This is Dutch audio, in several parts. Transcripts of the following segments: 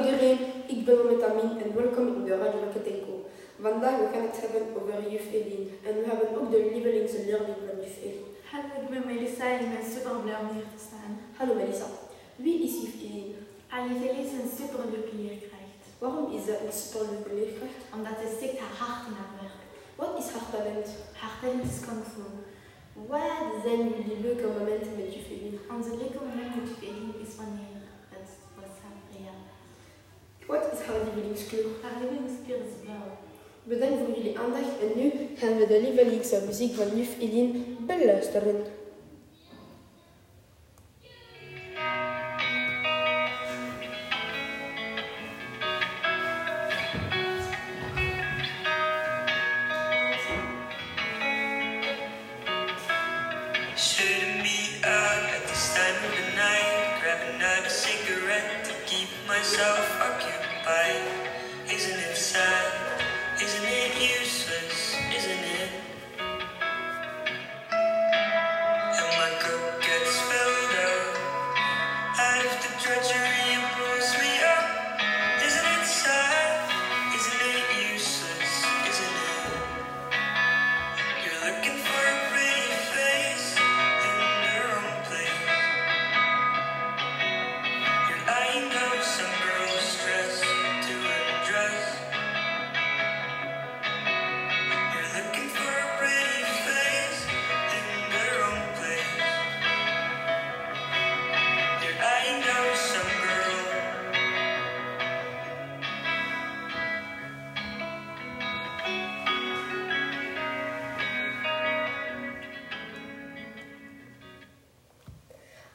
iedereen, ik ben Mohamed Amin en welkom in de Radio Raketenko. Vandaag we gaan het hebben over juf Eline en we hebben ook de lievelingsleerling van juf Eline. Hallo, ik ben Melissa en ik ben super blij om hier te staan. Hallo Melissa, wie is juf Eline? Alice is een superleuke leerkracht, Waarom is ze een superleuke leerkracht? omdat ze steekt haar hart in haar werk. Wat is haar talent? Haar talent is kung fu. Wat zijn jullie leuke momenten met juf? Onze leuke moment met Eline is wanneer het was haar verjaardag. Is haar lievelingskleur? Haar lievelingskleur is blauw. Bedankt voor jullie aandacht en nu gaan we de lievelingsmuziek van juf Eline beluisteren. Shouldn't useless? Isn't it? And my cup gets filled up out of the drudgery and pulls me up. Isn't it sad? Isn't it useless? Isn't it? You're looking for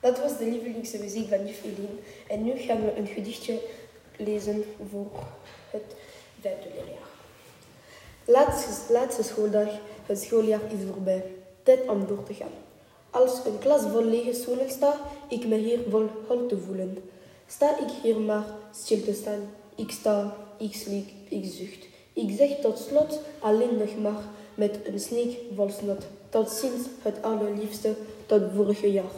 Dat was de lievelingsmuziek van juf Eline. En nu gaan we een gedichtje lezen voor het vijfde leerjaar. Laatste, laatste schooldag, het schooljaar is voorbij. Tijd om door te gaan. Als een klas vol lege stoelen staat, ik me hier vol hol te voelen. Sta ik hier maar stil te staan. Ik sta, ik sliep, ik zucht. Ik zeg tot slot alleen nog maar met een sneek vol snot. Tot ziens het allerliefste, tot vorige jaar.